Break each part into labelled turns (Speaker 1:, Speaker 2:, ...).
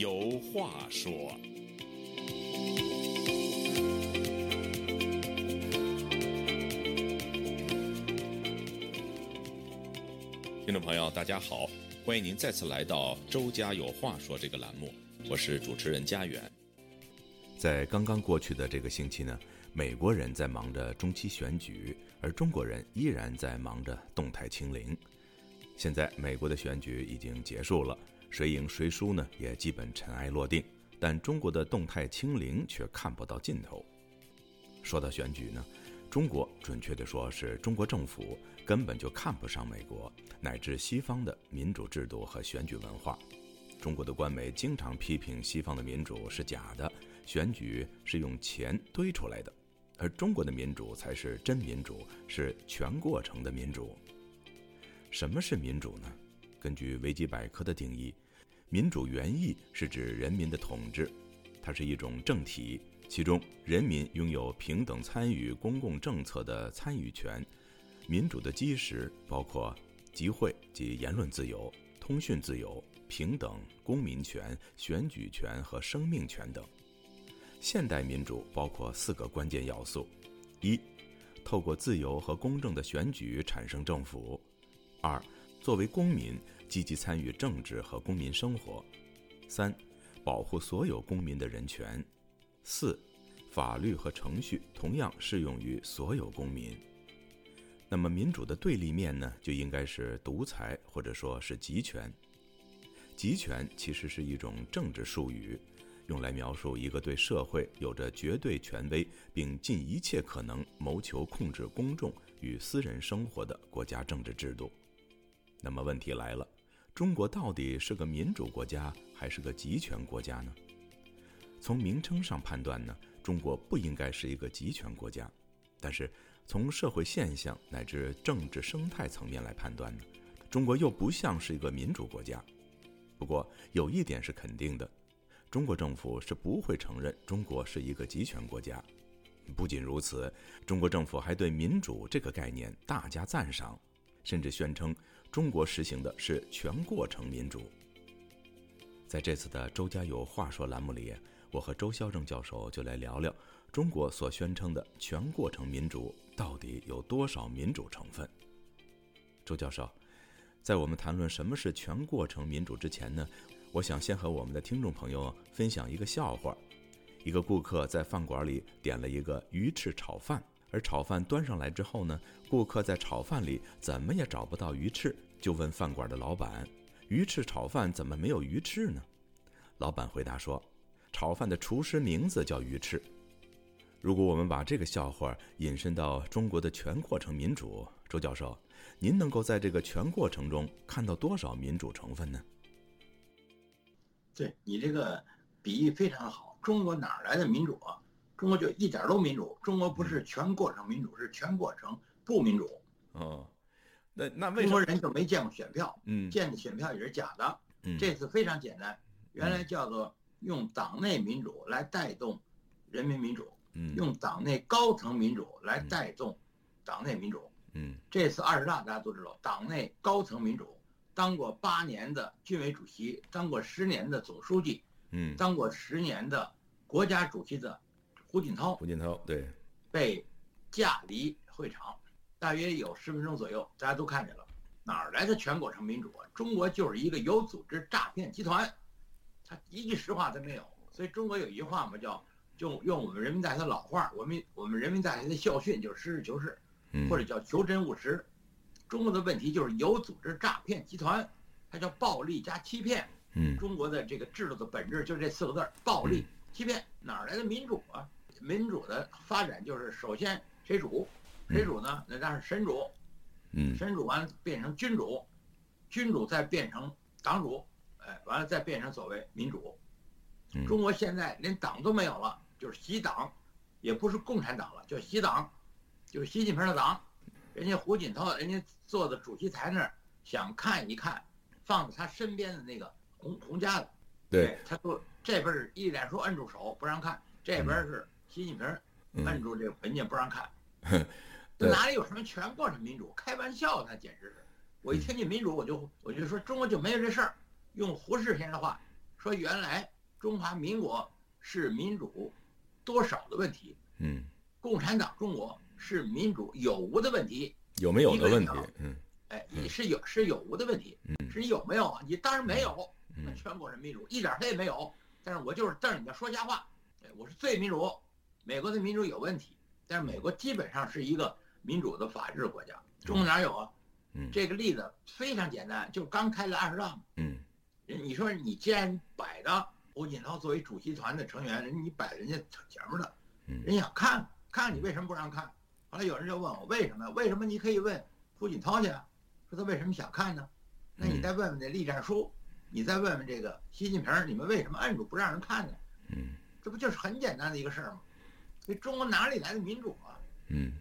Speaker 1: 有话说。听众朋友，大家好，欢迎您再次来到《周家有话说》这个栏目，我是主持人家远。
Speaker 2: 在刚刚过去的这个星期呢，美国人在忙着中期选举，而中国人依然在忙着动态清零。现在美国的选举已经结束了，谁赢谁输呢也基本尘埃落定，但中国的动态清零却看不到尽头。说到选举呢，中国准确地说是中国政府根本就看不上美国乃至西方的民主制度和选举文化。中国的官媒经常批评西方的民主是假的，选举是用钱堆出来的，而中国的民主才是真民主，是全过程的民主。什么是民主呢？根据维基百科的定义，民主原意是指人民的统治，它是一种政体。其中，人民拥有平等参与公共政策的参与权。民主的基石包括集会及言论自由、通讯自由、平等、公民权、选举权和生命权等。现代民主包括四个关键要素：一、透过自由和公正的选举产生政府；二、作为公民积极参与政治和公民生活；三、保护所有公民的人权。四，法律和程序同样适用于所有公民。那么，民主的对立面呢，就应该是独裁或者说是集权。集权其实是一种政治术语，用来描述一个对社会有着绝对权威，并尽一切可能谋求控制公众与私人生活的国家政治制度。那么，问题来了：中国到底是个民主国家还是个集权国家呢？从名称上判断呢，中国不应该是一个集权国家，但是从社会现象乃至政治生态层面来判断呢，中国又不像是一个民主国家。不过有一点是肯定的，中国政府是不会承认中国是一个集权国家。不仅如此，中国政府还对民主这个概念大加赞赏，甚至宣称中国实行的是全过程民主。在这次的《周家有话说》栏目里。我和周孝正教授就来聊聊中国所宣称的全过程民主到底有多少民主成分。周教授，在我们谈论什么是全过程民主之前呢，我想先和我们的听众朋友分享一个笑话：一个顾客在饭馆里点了一个鱼翅炒饭，而炒饭端上来之后呢，顾客在炒饭里怎么也找不到鱼翅，就问饭馆的老板：“鱼翅炒饭怎么没有鱼翅呢？”老板回答说。炒饭的厨师名字叫鱼翅。如果我们把这个笑话引申到中国的全过程民主，周教授，您能够在这个全过程中看到多少民主成分呢？
Speaker 3: 对你这个比喻非常好。中国哪来的民主？中国就一点都民主。中国不是全过程民主，是全过程不民主。
Speaker 2: 哦，那那为
Speaker 3: 中国人就没见过选票？
Speaker 2: 嗯，
Speaker 3: 见的选票也是假的。
Speaker 2: 嗯，
Speaker 3: 这次非常简单，原来叫做。用党内民主来带动人民民主，
Speaker 2: 嗯，
Speaker 3: 用党内高层民主来带动党内民主，
Speaker 2: 嗯，
Speaker 3: 这次二十大大家都知道，党内高层民主，当过八年的军委主席，当过十年的总书记，
Speaker 2: 嗯，
Speaker 3: 当过十年的国家主席的胡锦涛，
Speaker 2: 胡锦涛对，
Speaker 3: 被架离会场，大约有十分钟左右，大家都看见了，哪儿来的全过程民主啊？中国就是一个有组织诈骗集团。他一句实话都没有，所以中国有一句话嘛，叫就用我们人民大学的老话，我们我们人民大学的校训就是实事求是，或者叫求真务实。中国的问题就是有组织诈骗集团，它叫暴力加欺骗。
Speaker 2: 嗯，
Speaker 3: 中国的这个制度的本质就是这四个字儿：暴力欺骗。哪儿来的民主啊？民主的发展就是首先谁主，谁主呢？那当然是神主。
Speaker 2: 嗯，
Speaker 3: 神主完了变成君主，君主再变成党主。哎，完了再变成所谓民主，中国现在连党都没有了，就是习党，也不是共产党了，叫习党，就是习近平的党。人家胡锦涛，人家坐在主席台那儿，想看一看，放在他身边的那个洪洪家的，
Speaker 2: 对，
Speaker 3: 他说这边是一脸说摁住手不让看，这边是习近平摁住这个文件不让看，哪里有什么全过程民主？开玩笑，那简直是！我一听见民主，我就我就说中国就没有这事儿。用胡适先生的话说原来中华民国是民主多少的问题，
Speaker 2: 嗯，
Speaker 3: 共产党中国是民主有无的问题。
Speaker 2: 有没有的问题，嗯
Speaker 3: 哎，你是有是有无的问题，
Speaker 2: 嗯
Speaker 3: 是你有没有啊？你当然没有，
Speaker 2: 那
Speaker 3: 全国人民主一点他也没有。但是我就是，但是你要说瞎话，哎我是最民主。美国的民主有问题，但是美国基本上是一个民主的法治国家，中国哪有啊？
Speaker 2: 嗯
Speaker 3: 这个例子非常简单，就刚开了二十大嘛。
Speaker 2: 嗯
Speaker 3: 人你说你既然摆的胡锦涛作为主席团的成员，人你摆人家前面的，
Speaker 2: 嗯
Speaker 3: 人想看看你为什么不让看？后来有人就问我为什么？为什么你可以问胡锦涛去啊？说他为什么想看呢？那你再问问那栗战书，你再问问这个习近平，你们为什么摁住不让人看呢？
Speaker 2: 嗯
Speaker 3: 这不就是很简单的一个事儿吗？所以中国哪里来的民主啊？
Speaker 2: 嗯，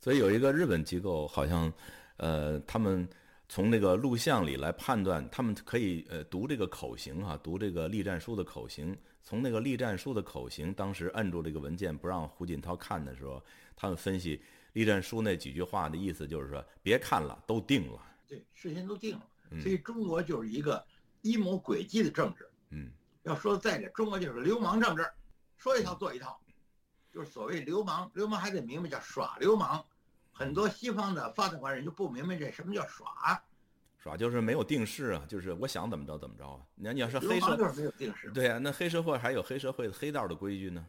Speaker 2: 所以有一个日本机构好像，呃，他们从那个录像里来判断，他们可以呃读这个口型哈、读这个栗战书的口型，从那个栗战书的口型，当时摁住这个文件不让胡锦涛看的时候，他们分析栗战书那几句话的意思就是说，别看了，都定了。
Speaker 3: 对，事先都定了。
Speaker 2: 嗯
Speaker 3: 所以中国就是一个阴谋诡计的政治。
Speaker 2: 嗯
Speaker 3: 要说在这，中国就是流氓政治，说一套做一套，就是所谓流氓。流氓还得明白叫耍流氓。很多西方的发达国家人就不明白这什么叫耍，
Speaker 2: 耍就是没有定式啊，就是我想怎么着怎么着啊。那你要是黑社，
Speaker 3: 流氓就是没有定式。
Speaker 2: 对啊，那黑社会还有黑社会的黑道的规矩呢。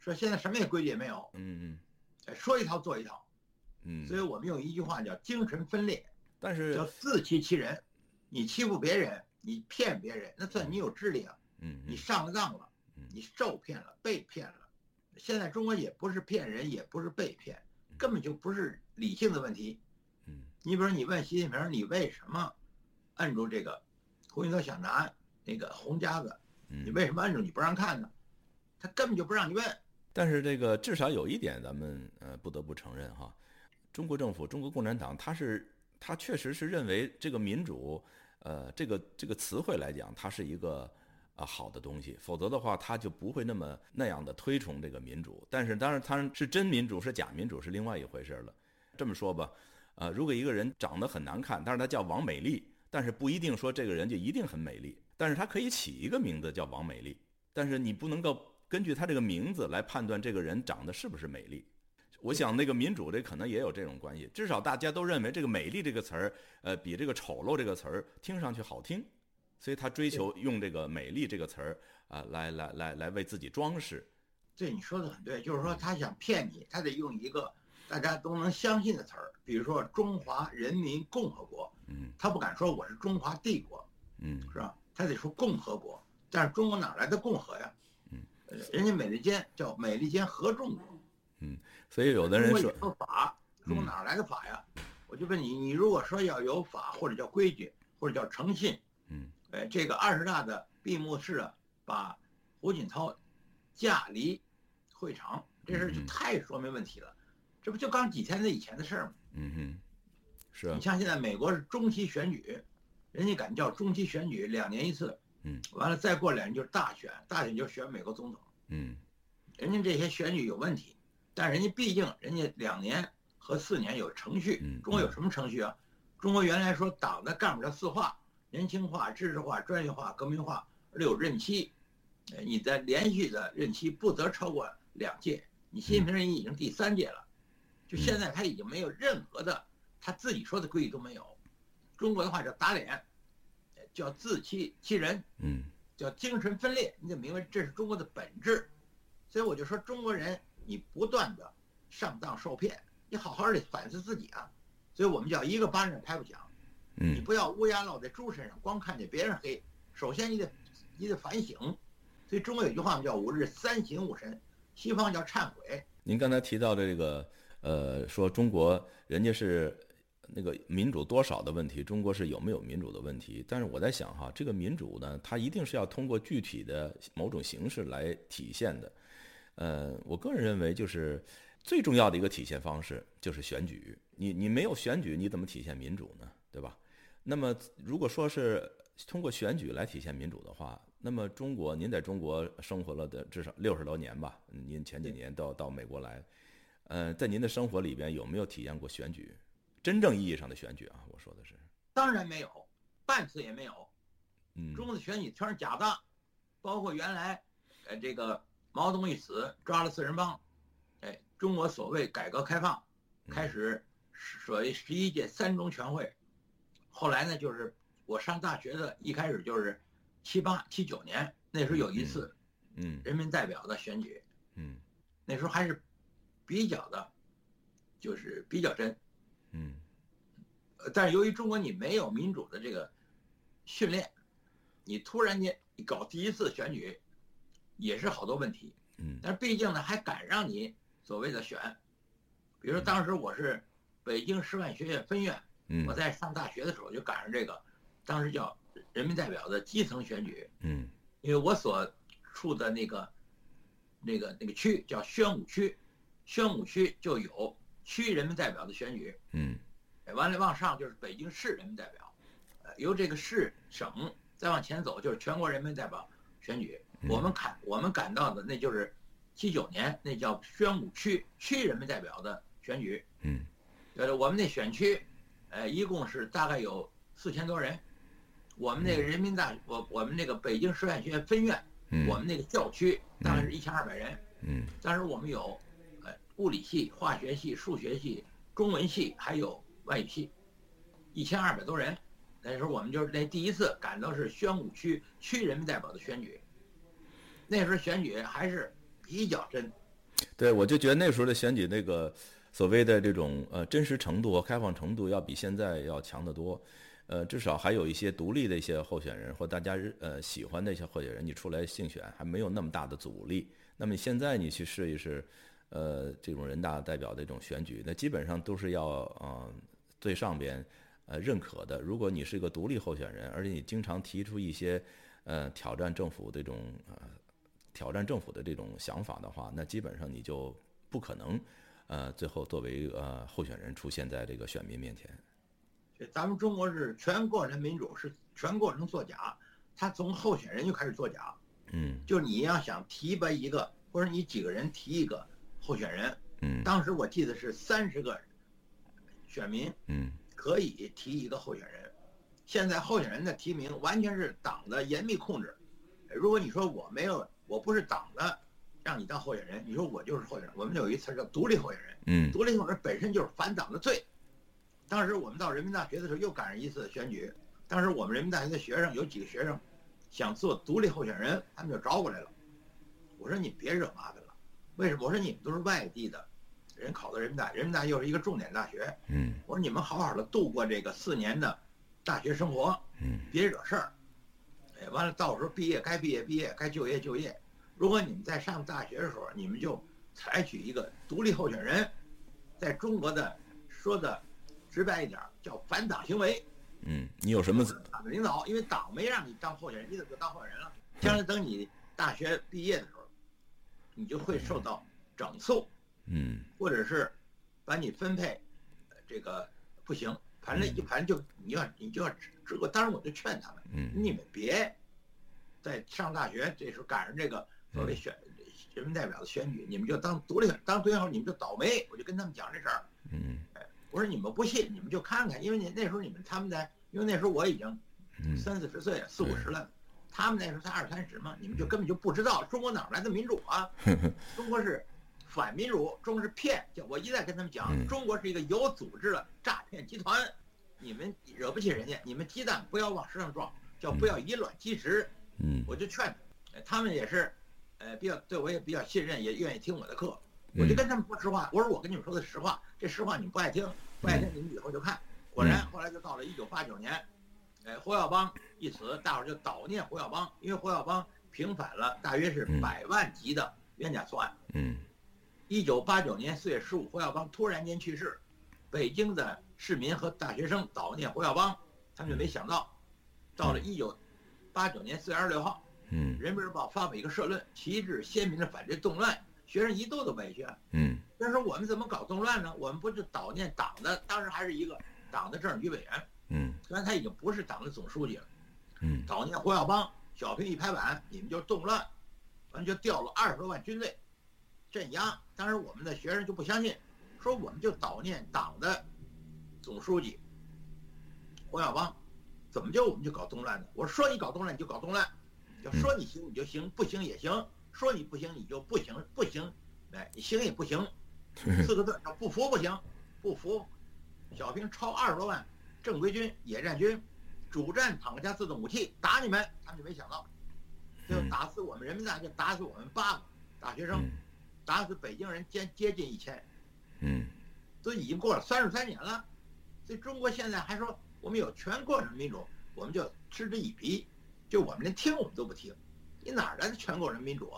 Speaker 3: 说现在什么也规矩也没有，
Speaker 2: 嗯
Speaker 3: 嗯说一套做一套。
Speaker 2: 嗯嗯，
Speaker 3: 所以我们用一句话叫精神分裂，
Speaker 2: 但是
Speaker 3: 叫自欺欺人。你欺负别人，你骗别人，那算你有智力啊。
Speaker 2: 嗯
Speaker 3: 你上了当了
Speaker 2: 嗯，
Speaker 3: 你受骗了，被骗了。现在中国也不是骗人，也不是被骗，根本就不是理性的问题。
Speaker 2: 嗯
Speaker 3: 你比如说，你问习近平，你为什么摁住这个胡锦涛想拿那个红夹子？
Speaker 2: 嗯，
Speaker 3: 你为什么摁住你不让看呢？他根本就不让你问。
Speaker 2: 但是这个至少有一点，咱们呃不得不承认哈，中国政府、中国共产党，他是他确实是认为这个民主，呃，这个这个词汇来讲，它是一个啊好的东西，否则的话，他就不会那么那样的推崇这个民主。但是当然，他是真民主是假民主是另外一回事了。这么说吧，呃，如果一个人长得很难看，但是他叫王美丽，但是不一定说这个人就一定很美丽，但是他可以起一个名字叫王美丽，但是你不能够根据他这个名字来判断这个人长得是不是美丽。我想那个民主这可能也有这种关系，至少大家都认为这个美丽这个词儿，呃，比这个丑陋这个词儿听上去好听，所以他追求用这个美丽这个词儿啊、来来来来为自己装饰。
Speaker 3: 对，你说的很对，就是说他想骗你，他得用一个大家都能相信的词儿，比如说中华人民共和国，
Speaker 2: 嗯
Speaker 3: 他不敢说我是中华帝国，
Speaker 2: 嗯
Speaker 3: 是吧？他得说共和国，但是中国哪来的共和呀？
Speaker 2: 嗯
Speaker 3: 呃，人家美利坚叫美利坚合众国，嗯
Speaker 2: 所以有的人说
Speaker 3: 中国，有法，中国
Speaker 2: 嗯
Speaker 3: 哪来的法呀？我就问你，你如果说要有法或者叫规矩或者叫诚信，
Speaker 2: 嗯
Speaker 3: 呃，这个二十大的闭幕式啊，把胡锦涛架离会场，这事儿就
Speaker 2: 嗯
Speaker 3: 太说明问题了。这不就刚几天的以前的事儿吗？
Speaker 2: 嗯哼，是啊
Speaker 3: 你，像现在美国是中期选举，人家敢叫中期选举，两年一次，
Speaker 2: 嗯，
Speaker 3: 完了再过两年就是大选，大选就选美国总统。
Speaker 2: 嗯
Speaker 3: 人家这些选举有问题，但人家毕竟人家两年和四年有程序
Speaker 2: 嗯。
Speaker 3: 中国有什么程序啊？中国原来说党的干部叫四化：年轻化、知识化、专业化、革命化，而有任期。呃你的连续的任期不得超过两届。你习近平人已经第三届了，就现在他已经没有任何的他自己说的规矩都没有。中国的话叫打脸，呃叫自欺欺人。
Speaker 2: 嗯
Speaker 3: 叫精神分裂，你得明白这是中国的本质。所以我就说，中国人你不断的上当受骗，你好好的反思自己啊。所以我们叫一个巴掌拍不响，你
Speaker 2: 嗯
Speaker 3: 不要乌鸦落在猪身上，光看见别人黑。首先你得你得反省。所以中国有句话叫“吾日三省吾身”，西方叫忏悔。
Speaker 2: 您刚才提到的这个，呃，说中国人家是那个民主多少的问题，中国是有没有民主的问题。但是我在想哈，这个民主呢，它一定是要通过具体的某种形式来体现的。呃，我个人认为，就是最重要的一个体现方式就是选举。你你没有选举，你怎么体现民主呢？对吧？那么如果说是通过选举来体现民主的话，那么中国，您在中国生活了的至少六十多年吧？您前几年到到美国来，呃，在您的生活里边有没有体验过选举？真正意义上的选举啊，我说的是，
Speaker 3: 当然没有，半次也没有。
Speaker 2: 嗯，
Speaker 3: 中国的选举全是假的，包括原来，呃，这个毛泽东一死，抓了四人帮，哎，中国所谓改革开放，开始所谓十一届三中全会，后来呢，就是我上大学的一开始就是七八七九年那时候有一次，
Speaker 2: 嗯
Speaker 3: 人民代表的选举，
Speaker 2: 嗯。
Speaker 3: 那时候还是比较的，就是比较真，
Speaker 2: 嗯。
Speaker 3: 呃但是由于中国你没有民主的这个训练，你突然间你搞第一次选举，也是好多问题。
Speaker 2: 嗯。
Speaker 3: 但是毕竟呢，还敢让你所谓的选，比如说当时我是北京师范学院分院，
Speaker 2: 嗯。
Speaker 3: 我在上大学的时候就赶上这个，当时叫人民代表的基层选举，
Speaker 2: 嗯。
Speaker 3: 因为我所处的那个那个那个区叫宣武区，宣武区就有区人民代表的选举，
Speaker 2: 嗯。
Speaker 3: 哎完了往上就是北京市人民代表，呃，由这个市省再往前走就是全国人民代表选举。我们看我们赶到的那就是七九年那叫宣武区区人民代表的选举，
Speaker 2: 嗯。
Speaker 3: 呃，我们那选区，呃，一共是大概有四千多人。我们那个人民大，我我们那个北京师范学院分院，
Speaker 2: 嗯
Speaker 3: 我们那个校区大概是一千二百人。
Speaker 2: 嗯
Speaker 3: 当时我们有，呃，物理系、化学系、数学系、中文系，还有外语系，一千二百多人。那时候我们就是那第一次赶到是宣武区区人民代表的选举，那时候选举还是比较真。
Speaker 2: 对，我就觉得那时候的选举那个所谓的这种呃真实程度和开放程度要比现在要强得多，呃，至少还有一些独立的一些候选人或大家呃喜欢的一些候选人，你出来竞选还没有那么大的阻力。那么现在你去试一试，呃，这种人大代表的这种选举，那基本上都是要呃最上边呃认可的。如果你是一个独立候选人，而且你经常提出一些呃挑战政府这种呃挑战政府的这种想法的话，那基本上你就不可能，呃，最后作为呃候选人出现在这个选民面前。
Speaker 3: 这咱们中国是全过程民主，是全过程作假。他从候选人就开始作假，
Speaker 2: 嗯
Speaker 3: 就你要想提拔一个，或者你几个人提一个候选人，
Speaker 2: 嗯
Speaker 3: 当时我记得是三十个选民
Speaker 2: 嗯
Speaker 3: 可以提一个候选人，现在候选人的提名完全是党的严密控制。如果你说我没有，我不是党的，让你当候选人，你说我就是候选人。我们有一词叫独立候选人，
Speaker 2: 嗯
Speaker 3: 独立候选人本身就是反党的罪。当时我们到人民大学的时候又赶上一次选举，当时我们人民大学的学生有几个学生想做独立候选人，他们就找过来了。我说你别惹麻烦了，为什么？我说你们都是外地的人考到人民大，人民大又是一个重点大学，
Speaker 2: 嗯
Speaker 3: 我说你们好好的度过这个四年的大学生活，
Speaker 2: 嗯
Speaker 3: 别惹事儿。哎，完了到时候毕业该毕业毕业，该就业就业。如果你们在上大学的时候，你们就采取一个独立候选人，在中国的说的直白一点叫反党行为。
Speaker 2: 嗯，你有什么？
Speaker 3: 党的领导，因为党没让你当候选人，你怎么就当候选人了？将来等你大学毕业的时候，你就会受到整肃，
Speaker 2: 嗯
Speaker 3: 或者是把你分配，呃这个不行，反正一反正就你要你就要知我，当然我就劝他们，
Speaker 2: 嗯
Speaker 3: 你们别在上大学这时候赶上这个所谓选人民代表的选举，你们就当独立当最后你们就倒霉，我就跟他们讲这事儿。
Speaker 2: 嗯
Speaker 3: 我说你们不信，你们就看看，因为你那时候你们他们在，因为那时候我已经
Speaker 2: 嗯
Speaker 3: 三四十岁了，四五十了，他们那时候才二三十嘛，你们就根本就不知道中国哪来的民主啊？中国是反民主，中国是骗。就我一再跟他们讲，
Speaker 2: 嗯
Speaker 3: 中国是一个有组织的诈骗集团，你们惹不起人家，你们鸡蛋不要往石上撞，叫不要以卵击石。
Speaker 2: 嗯
Speaker 3: 我就劝他们也是，呃，比较对我也比较信任，也愿意听我的课。我就跟他们说实话，我说我跟你们说的实话，这实话你们不爱听，不爱听你们以后就看。果然后来就到了一九八九年，呃，胡耀邦一死，大伙儿就悼念胡耀邦，因为胡耀邦平反了大约是
Speaker 2: 嗯
Speaker 3: 百万级的冤假错案。
Speaker 2: 嗯
Speaker 3: 一九八九年四月十五，胡耀邦突然间去世，北京的市民和大学生悼念胡耀邦，他们就没想到，到了一九八九年四月二十六号，
Speaker 2: 嗯《
Speaker 3: 人民日报》发表一个社论，旗帜鲜明的反对动乱，学生一肚子委屈。
Speaker 2: 嗯
Speaker 3: 但是我们怎么搞动乱呢？我们不是悼念党的，当时还是一个党的政治局委员，
Speaker 2: 嗯
Speaker 3: 虽然他已经不是党的总书记了。
Speaker 2: 嗯
Speaker 3: 悼念胡耀邦，小平一拍板，你们就动乱，完就调了二十多万军队镇压。当时我们的学生就不相信，说我们就悼念党的总书记胡耀邦，怎么就我们就搞动乱呢？我说你搞动乱你就搞动乱，就说你行你就行，不行也行；说你不行你就不行，不行，哎，你行也不行，四个字叫不服不行，不服。小兵超二十多万正规军、野战军，主战坦克加自动武器打你们，他们就没想到，就打死我们人民大，学打死我们八个大学生，打死北京人接接近一千，
Speaker 2: 嗯，
Speaker 3: 都已经过了三十三年了，所以中国现在还说我们有全国人民民主，我们就嗤之以鼻，就我们连听我们都不听，你哪来的全国人民民主？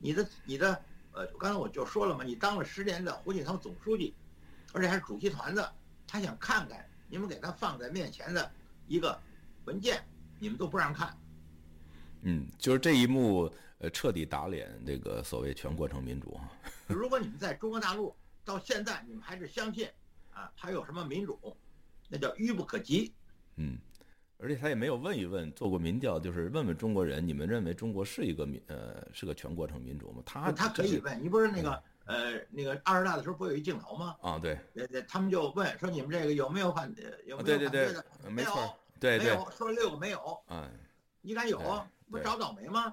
Speaker 3: 你的你的呃，刚才我就说了嘛，你当了十年的胡锦涛总书记，而且还是主席团的。他想看看你们给他放在面前的一个文件，你们都不让看。
Speaker 2: 嗯，就是这一幕，呃，彻底打脸这个所谓全过程民主啊。
Speaker 3: 如果你们在中国大陆到现在，你们还是相信啊，还有什么民主，那叫愚不可及。
Speaker 2: 嗯，而且他也没有问一问，做过民调，就是问问中国人，你们认为中国是一个民呃是个全过程民主吗？他
Speaker 3: 他可以问，你不是那个。呃，那个二十大的时候不有一镜头吗？
Speaker 2: 啊，对，
Speaker 3: 对对，他们就问说你们这个有没有反有没有反
Speaker 2: 对
Speaker 3: 的？
Speaker 2: 没错，
Speaker 3: 对对，没有，说六个没有。
Speaker 2: 嗯，
Speaker 3: 你敢有？不找倒霉吗？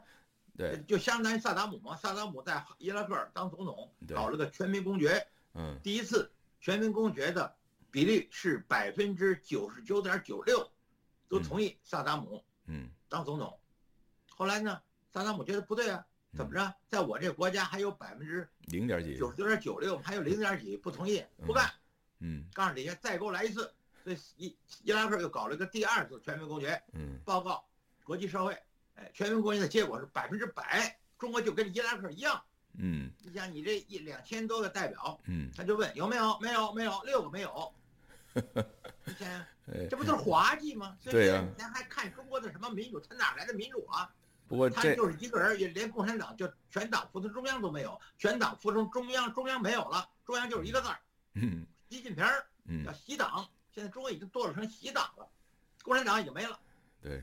Speaker 2: 对，
Speaker 3: 就相当于萨达姆嘛。萨达姆在伊拉克当总统，搞了个全民公决。
Speaker 2: 嗯，
Speaker 3: 第一次全民公决的比例是百分之九十九点九六，都同意萨达姆
Speaker 2: 嗯
Speaker 3: 当总统。后来呢，萨达姆觉得不对啊。怎么着？在我这个国家还有百分之
Speaker 2: 零点几，
Speaker 3: 九十九点九六，还有零点几不同意，不干。
Speaker 2: 嗯，
Speaker 3: 告诉底下再给我来一次。所以伊伊拉克又搞了一个第二次全民公决。
Speaker 2: 嗯，
Speaker 3: 报告国际社会，哎，全民公决的结果是百分之百，中国就跟伊拉克一样。
Speaker 2: 嗯，
Speaker 3: 你想你这一两千多个代表，
Speaker 2: 嗯，
Speaker 3: 他就问有没有？没有，没有，六个没有。这不都是滑稽吗？
Speaker 2: 对呀。
Speaker 3: 咱还看中国的什么民主？他哪来的民主啊？
Speaker 2: 不过
Speaker 3: 他就是一个人，也连共产党就全党服从中央都没有，全党服从中央，中央没有了，中央就是一个字儿，习近平儿，叫习党。现在中国已经堕落成习党了，共产党已经没了。
Speaker 2: 对，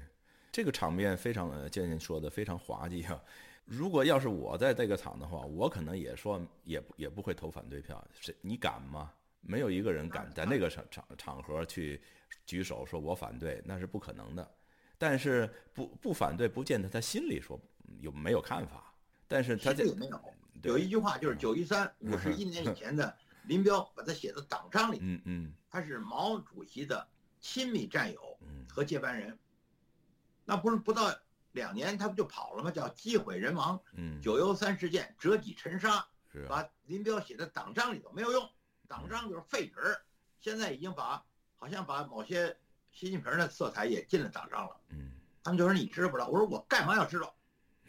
Speaker 2: 这个场面非常，建建说的非常滑稽啊。如果要是我在这个场的话，我可能也说，也也不会投反对票。谁你敢吗？没有一个人敢在那个场场场合去举手说我反对，那是不可能的。但是不不反对，不见得他心里说有没有看法。但是他这
Speaker 3: 没有有一句话就是九一三五十一年以 前的林彪把他写在党章里。
Speaker 2: 嗯嗯，
Speaker 3: 他是毛主席的亲密战友和接班人。那不是不到两年他不就跑了吗？叫机毁人亡。
Speaker 2: 嗯，
Speaker 3: 九幺三事件折戟沉沙，把林彪写在党章里头没有用，党章就是废纸。现在已经把好像把某些。习近平的色彩也进了党章了，
Speaker 2: 嗯，
Speaker 3: 他们就说你知不知道？我说我干嘛要知道？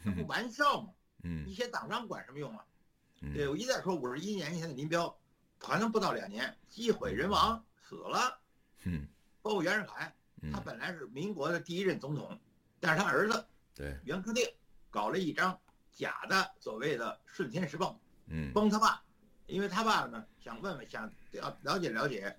Speaker 3: 这不玩笑吗？
Speaker 2: 嗯，
Speaker 3: 你写党章管什么用啊？对我一再说，五十一年前的林彪，可能不到两年，机毁人亡死了，
Speaker 2: 嗯，
Speaker 3: 包括袁世凯，他本来是民国的第一任总统，但是他儿子
Speaker 2: 对
Speaker 3: 袁克定搞了一张假的所谓的《顺天时报》，
Speaker 2: 嗯，
Speaker 3: 崩他爸，因为他爸爸呢想问问想了了解了解，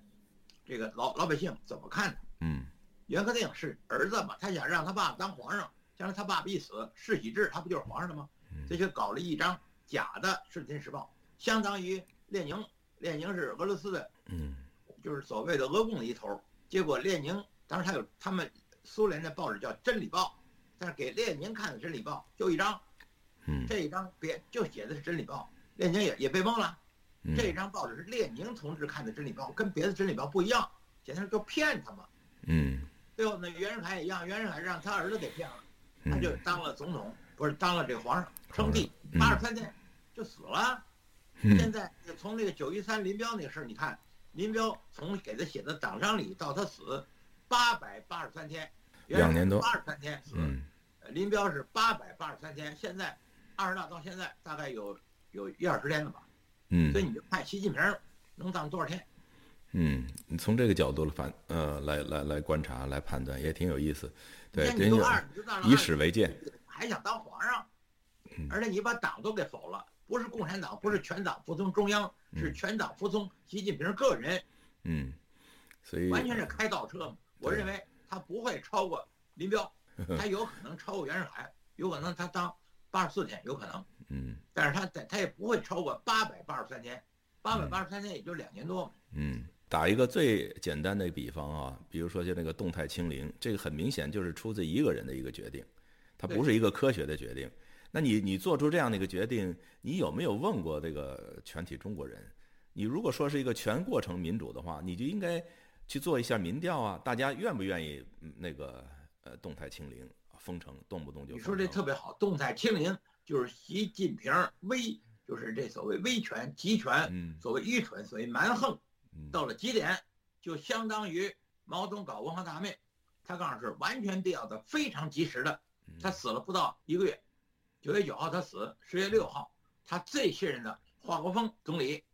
Speaker 3: 这个老老百姓怎么看。
Speaker 2: 嗯，
Speaker 3: 袁克定是儿子嘛，他想让他爸当皇上，将来他爸一死，世袭制，他不就是皇上了吗？所以就搞了一张假的《顺天时报》，相当于列宁，列宁是俄罗斯的，
Speaker 2: 嗯，
Speaker 3: 就是所谓的俄共的一头。结果列宁当时他有他们苏联的报纸叫《真理报》，但是给列宁看的《真理报》就一张，
Speaker 2: 嗯，
Speaker 3: 这一张别就写的是《真理报》，列宁也也被蒙了。这一张报纸是列宁同志看的《真理报》，跟别的《真理报》不一样，简直就骗他嘛。
Speaker 2: 嗯，
Speaker 3: 最后那袁世凯也一样，袁世凯让他儿子给骗了，他就当了总统，不是当了这个皇上，称帝八十三天就死了。现在从那个九一三林彪那个事儿，你看林彪从给他写的党章里到他死，八百八十三天，
Speaker 2: 两年多，
Speaker 3: 八十三天死。林彪是八百八十三天，现在二十大到现在大概有有一二十天了吧？
Speaker 2: 嗯，
Speaker 3: 所以你就看习近平能当多少天？
Speaker 2: 嗯，你从这个角度来反呃来来来观察来判断也挺有意思，对，以史为鉴，
Speaker 3: 还想当皇上，而且你把党都给否了，不是共产党，不是全党服从中央，是全党服从习近平个人，
Speaker 2: 嗯，所以
Speaker 3: 完全是开倒车。我认为他不会超过林彪，他有可能超过袁世凯，有可能他当八十四天，有可能，
Speaker 2: 嗯，
Speaker 3: 但是他在他也不会超过八百八十三天，八百八十三天也就两年多，
Speaker 2: 嗯。打一个最简单的比方啊，比如说就那个动态清零，这个很明显就是出自一个人的一个决定，它不是一个科学的决定。那你你做出这样的一个决定，你有没有问过这个全体中国人？你如果说是一个全过程民主的话，你就应该去做一下民调啊，大家愿不愿意那个呃动态清零、封城，动不动就
Speaker 3: 你说这特别好，动态清零就是习近平威，就是这所谓威权、集权，
Speaker 2: 嗯。
Speaker 3: 所谓愚蠢、所谓蛮横，
Speaker 2: 嗯。
Speaker 3: 到了极点，就相当于毛泽东搞文化大革命，他告诉是完全必要的、非常及时的。
Speaker 2: 嗯。
Speaker 3: 他死了不到一个月，九月九号他死，十月六号，他最信任的华国锋总理、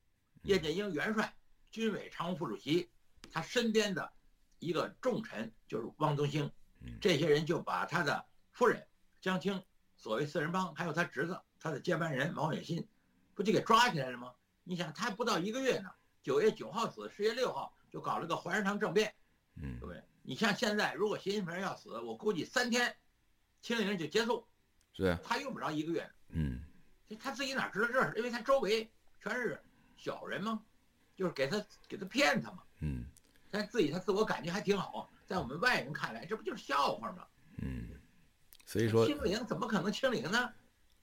Speaker 3: 叶剑英元帅、军委常务副主席，他身边的一个重臣就是汪东兴
Speaker 2: 嗯，
Speaker 3: 这些人就把他的夫人江青，所谓四人帮，还有他侄子，他的接班人毛远新，不就给抓起来了吗？你想，他不到一个月呢，九月九号死，十月六号就搞了个怀仁堂政变，
Speaker 2: 嗯
Speaker 3: 对不对？你像现在，如果习近平要死，我估计三天，清零就结束，
Speaker 2: 是啊，
Speaker 3: 他用不着一个月。
Speaker 2: 嗯
Speaker 3: 这他自己哪知道这事？因为他周围全是小人嘛，就是给他给他骗他嘛。
Speaker 2: 嗯
Speaker 3: 他自己他自我感觉还挺好，在我们外人看来，这不就是笑话吗？
Speaker 2: 嗯，所以说
Speaker 3: 清零怎么可能清零呢？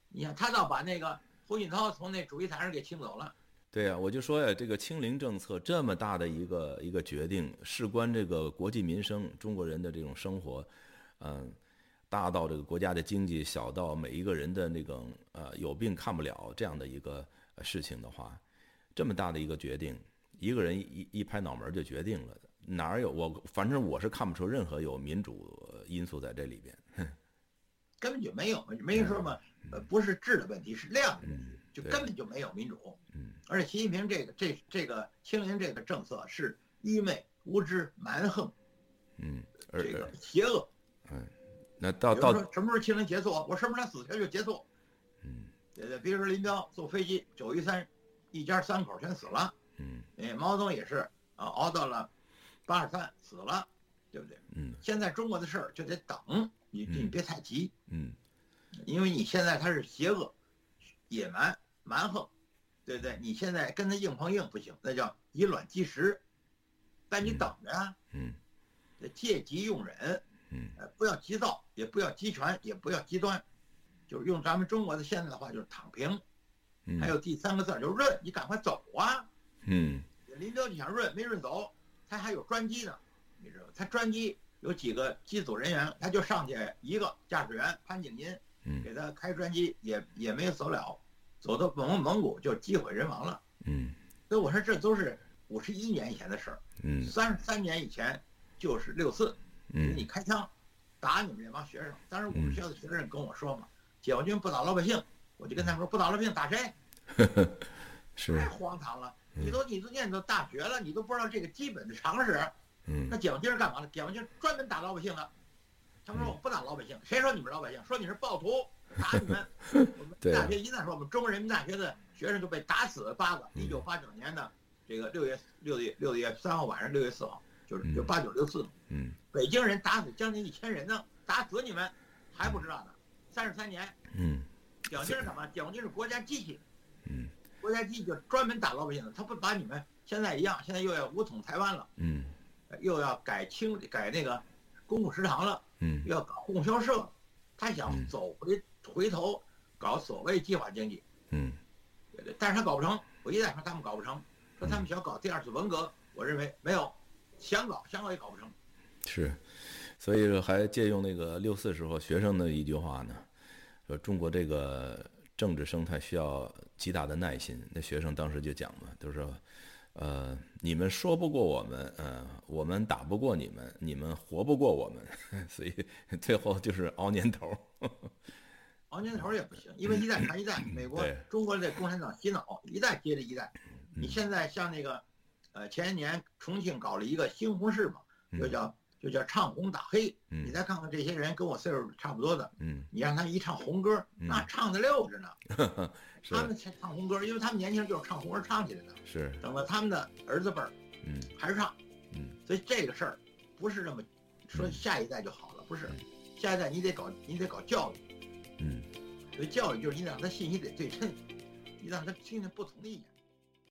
Speaker 3: 你看他倒把那个胡锦涛从那主席台上给清走了。
Speaker 2: 对呀、我就说呀，这个清零政策这么大的一个一个决定，事关这个国计民生，中国人的这种生活，嗯，大到这个国家的经济，小到每一个人的那种呃有病看不了这样的一个呃事情的话，这么大的一个决定，一个人一一拍脑门就决定了，哪儿有我反正我是看不出任何有民主呃因素在这里边。
Speaker 3: 根本就没有，没人说嘛，呃，不是质的问题，是量的问题，就根本就没有民主。
Speaker 2: 嗯
Speaker 3: 而且习近平这个这这个清零这个政策是愚昧、无知、蛮横，
Speaker 2: 嗯，
Speaker 3: 这个邪恶。
Speaker 2: 嗯那到到
Speaker 3: 什么时候清零结束，我什么时候死前就结束。
Speaker 2: 嗯
Speaker 3: 对对，比如说林彪坐飞机九一三，一家三口全死了。
Speaker 2: 嗯
Speaker 3: 哎，毛泽东也是啊，熬到了八十三死了，对不对？
Speaker 2: 嗯
Speaker 3: 现在中国的事儿就得等，你你
Speaker 2: 嗯
Speaker 3: 别太急，
Speaker 2: 嗯
Speaker 3: 因为你现在他是邪恶、野蛮、蛮横，对不对？你现在跟他硬碰硬不行，那叫以卵击石。但你
Speaker 2: 嗯
Speaker 3: 等着啊，
Speaker 2: 嗯
Speaker 3: 得戒急用忍，
Speaker 2: 嗯
Speaker 3: 呃，不要急躁，也不要集权，也不要极端，就是用咱们中国的现在的话就是躺平。
Speaker 2: 嗯，
Speaker 3: 还有第三个字儿就是润，你赶快走啊！
Speaker 2: 嗯
Speaker 3: 林彪就想润，没润走，他还有专机呢，你知道？他专机有几个机组人员，他就上去一个驾驶员潘景银
Speaker 2: 嗯
Speaker 3: 给他开专机，也也没有走了，走到蒙蒙古就机毁人亡了。
Speaker 2: 嗯
Speaker 3: 所以我说这都是五十一年以前的事儿，
Speaker 2: 嗯
Speaker 3: 三十三年以前就是六四，
Speaker 2: 嗯
Speaker 3: 你开枪打你们这帮学生。当时我们
Speaker 2: 嗯
Speaker 3: 学校的学生跟我说嘛，解放军不打老百姓，我就跟他们说不打老百姓打谁？
Speaker 2: 是
Speaker 3: 太荒唐了！你都你都念到大学了，你都不知道这个基本的常识。
Speaker 2: 嗯
Speaker 3: 那解放军是干嘛的？解放军专门打老百姓的。他们说我不打老百姓，谁说你们老百姓？说你是暴徒，打你们。我们
Speaker 2: 对
Speaker 3: 大学一旦说我们中国人民大学的学生就被打死八个。
Speaker 2: 嗯
Speaker 3: 一九八九年的这个六月六月六月三号晚上六月四号，就是就
Speaker 2: 嗯
Speaker 3: 八九六四，
Speaker 2: 嗯
Speaker 3: 北京人打死将近一千人呢，打死你们还不知道呢。三十三年，
Speaker 2: 嗯
Speaker 3: 解放军是干嘛？解放军是国家机器，
Speaker 2: 嗯
Speaker 3: 国家机器就专门打老百姓的，他不把你们现在一样，现在又要武统台湾了，
Speaker 2: 嗯。
Speaker 3: 又要改清改那个公共食堂了，
Speaker 2: 嗯。
Speaker 3: 又要搞供销社，他想
Speaker 2: 嗯。
Speaker 3: 走回回头搞所谓计划经济，
Speaker 2: 嗯。
Speaker 3: 但是他搞不成。我一再说他们搞不成，说他们想搞第二次文革，我认为没有，想搞想搞也搞不成。
Speaker 2: 是，所以还借用那个六四时候学生的一句话呢，说中国这个政治生态需要极大的耐心。那学生当时就讲嘛，就是说，呃，你们说不过我们，呃，我们打不过你们，你们活不过我们，所以最后就是熬年头。
Speaker 3: 熬年头也不行，因为一代传一代，美国、中国的共产党洗脑，一代接着一代。你
Speaker 2: 嗯
Speaker 3: 现在像那个，呃，前些年重庆搞了一个新红事嘛，就叫就叫唱红打黑。
Speaker 2: 嗯
Speaker 3: 你再看看这些人跟我岁数差不多的，
Speaker 2: 嗯
Speaker 3: 你让他一唱红歌，
Speaker 2: 嗯
Speaker 3: 那唱的溜着呢。
Speaker 2: 是
Speaker 3: 他们才唱红歌，因为他们年轻人就是唱红歌唱起来的。
Speaker 2: 是，
Speaker 3: 等到他们的儿子辈儿
Speaker 2: 嗯
Speaker 3: 还是唱，
Speaker 2: 嗯
Speaker 3: 所以这个事儿不是这么说
Speaker 2: 嗯
Speaker 3: 下一代就好了，不是，下一代你得搞你得搞教育，
Speaker 2: 嗯。
Speaker 3: 所以教育就是你让他信息得对称，你让他听听不同的意见。